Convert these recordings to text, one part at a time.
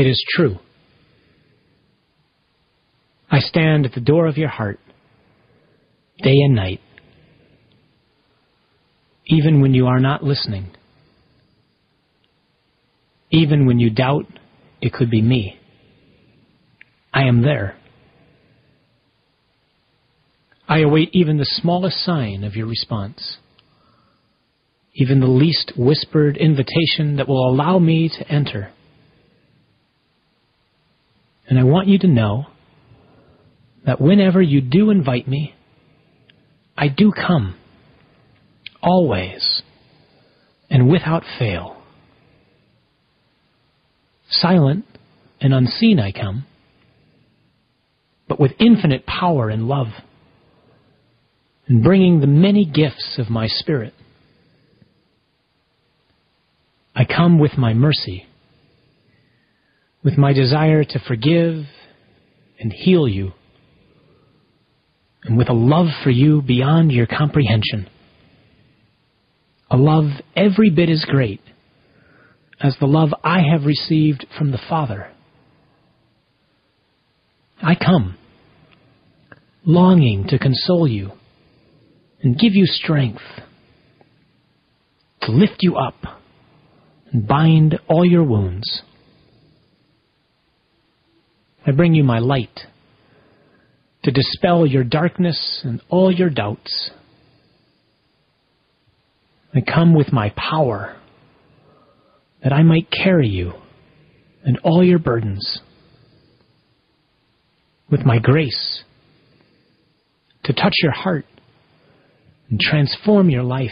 It is true. I stand at the door of your heart, day and night, even when you are not listening, even when you doubt it could be me. I am there. I await even the smallest sign of your response, even the least whispered invitation that will allow me to enter. And I want you to know that whenever you do invite me, I do come, always, and without fail. Silent and unseen I come, but with infinite power and love, and bringing the many gifts of my Spirit. I come with my mercy, with my desire to forgive and heal you, and with a love for you beyond your comprehension. A love every bit as great as the love I have received from the Father. I come, longing to console you and give you strength, to lift you up and bind all your wounds. I bring you my light to dispel your darkness and all your doubts. I come with my power that I might carry you and all your burdens with my grace to touch your heart and transform your life.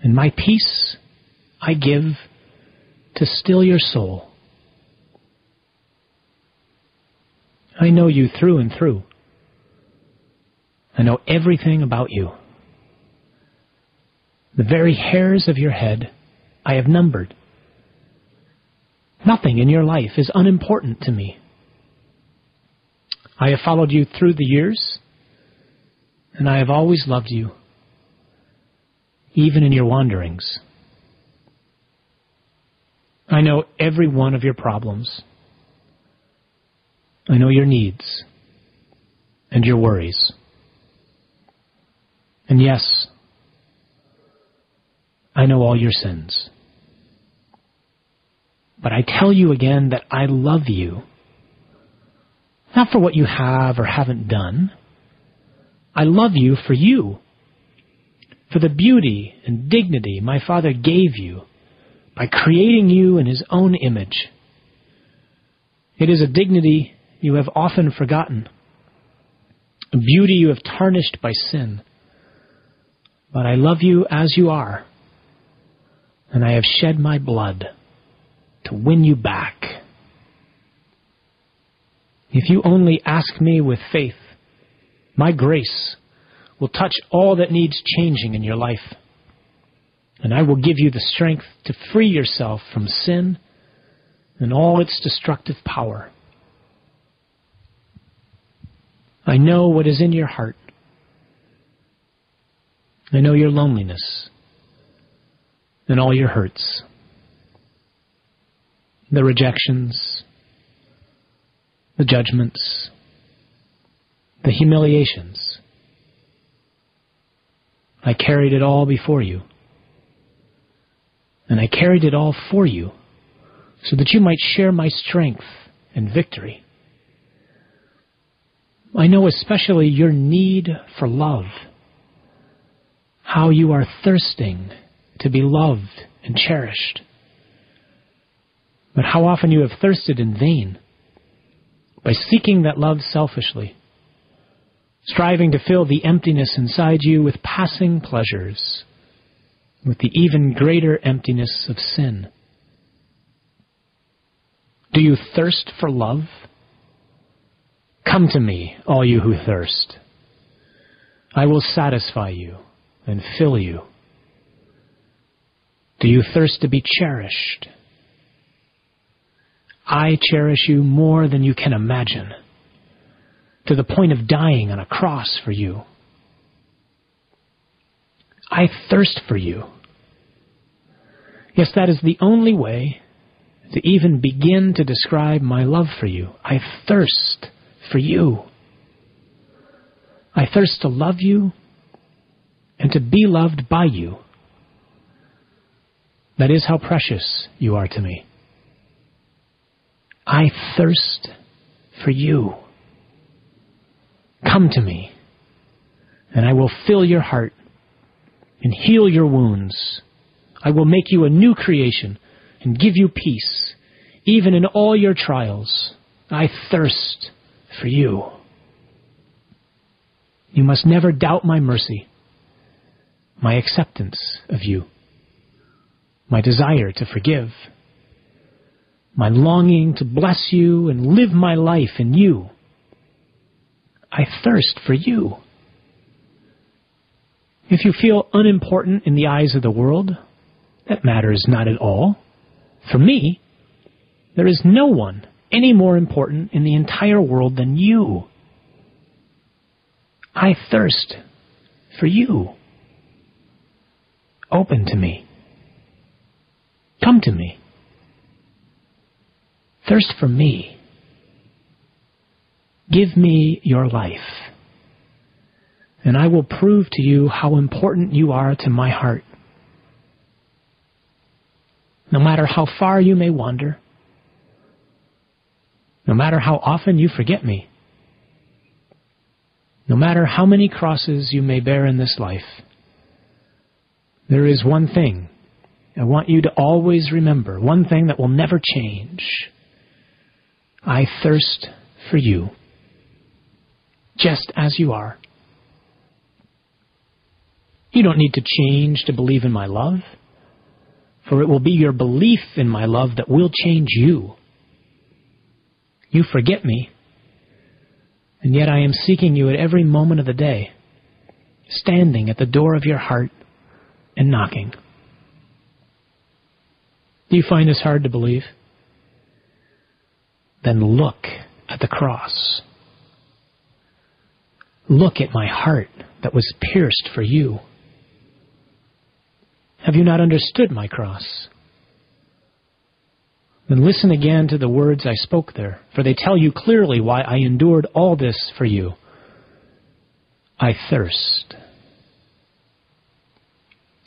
And my peace I give to still your soul. I know you through and through. I know everything about you. The very hairs of your head I have numbered. Nothing in your life is unimportant to me. I have followed you through the years, and I have always loved you, even in your wanderings. I know every one of your problems. I know your needs and your worries. And yes, I know all your sins. But I tell you again that I love you. Not for what you have or haven't done. I love you for you. For the beauty and dignity my Father gave you by creating you in His own image. It is a dignity you have often forgotten, beauty you have tarnished by sin. But I love you as you are and I have shed my blood to win you back. If you only ask me with faith, my grace will touch all that needs changing in your life. And I will give you the strength to free yourself from sin and all its destructive power. I know what is in your heart. I know your loneliness and all your hurts, the rejections, the judgments, the humiliations. I carried it all before you. And I carried it all for you so that you might share my strength and victory. I know especially your need for love, how you are thirsting to be loved and cherished. But how often you have thirsted in vain by seeking that love selfishly, striving to fill the emptiness inside you with passing pleasures, with the even greater emptiness of sin. Do you thirst for love? Come to me, all you who thirst. I will satisfy you and fill you. Do you thirst to be cherished? I cherish you more than you can imagine, to the point of dying on a cross for you. I thirst for you. Yes, that is the only way to even begin to describe my love for you. I thirst for you. I thirst to love you and to be loved by you. That is how precious you are to me. I thirst for you. Come to me, and I will fill your heart and heal your wounds. I will make you a new creation and give you peace, even in all your trials. I thirst for you. You must never doubt my mercy, my acceptance of you, my desire to forgive, my longing to bless you and live my life in you. I thirst for you. If you feel unimportant in the eyes of the world, that matters not at all. For me, there is no one any more important in the entire world than you. I thirst for you. Open to me. Come to me. Thirst for me. Give me your life, and I will prove to you how important you are to my heart. No matter how far you may wander, no matter how often you forget me, no matter how many crosses you may bear in this life, there is one thing I want you to always remember, one thing that will never change. I thirst for you, just as you are. You don't need to change to believe in my love, for it will be your belief in my love that will change you. You forget me, and yet I am seeking you at every moment of the day, standing at the door of your heart and knocking. Do you find this hard to believe? Then look at the cross. Look at my heart that was pierced for you. Have you not understood my cross? Then listen again to the words I spoke there, for they tell you clearly why I endured all this for you. I thirst.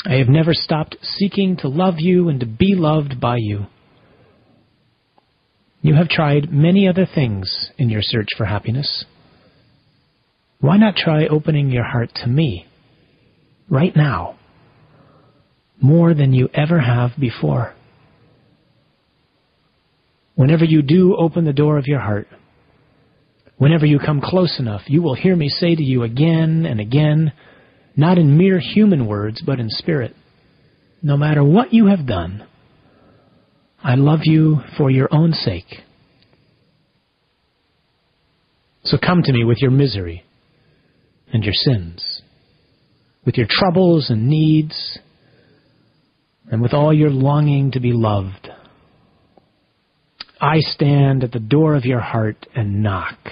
I have never stopped seeking to love you and to be loved by you. You have tried many other things in your search for happiness. Why not try opening your heart to me right now more than you ever have before? Whenever you do open the door of your heart, whenever you come close enough, you will hear me say to you again and again, not in mere human words, but in spirit, no matter what you have done, I love you for your own sake. So come to me with your misery and your sins, with your troubles and needs, and with all your longing to be loved. I stand at the door of your heart and knock.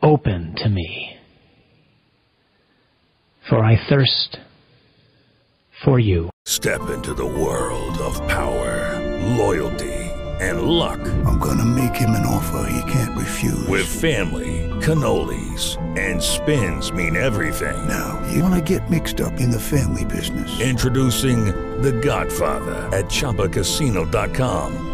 Open to me, for I thirst for you. Step into the world of power, loyalty, and luck. I'm going to make him an offer he can't refuse. With family, cannolis, and spins mean everything. Now, you want to get mixed up in the family business. Introducing The Godfather at ChumbaCasino.com.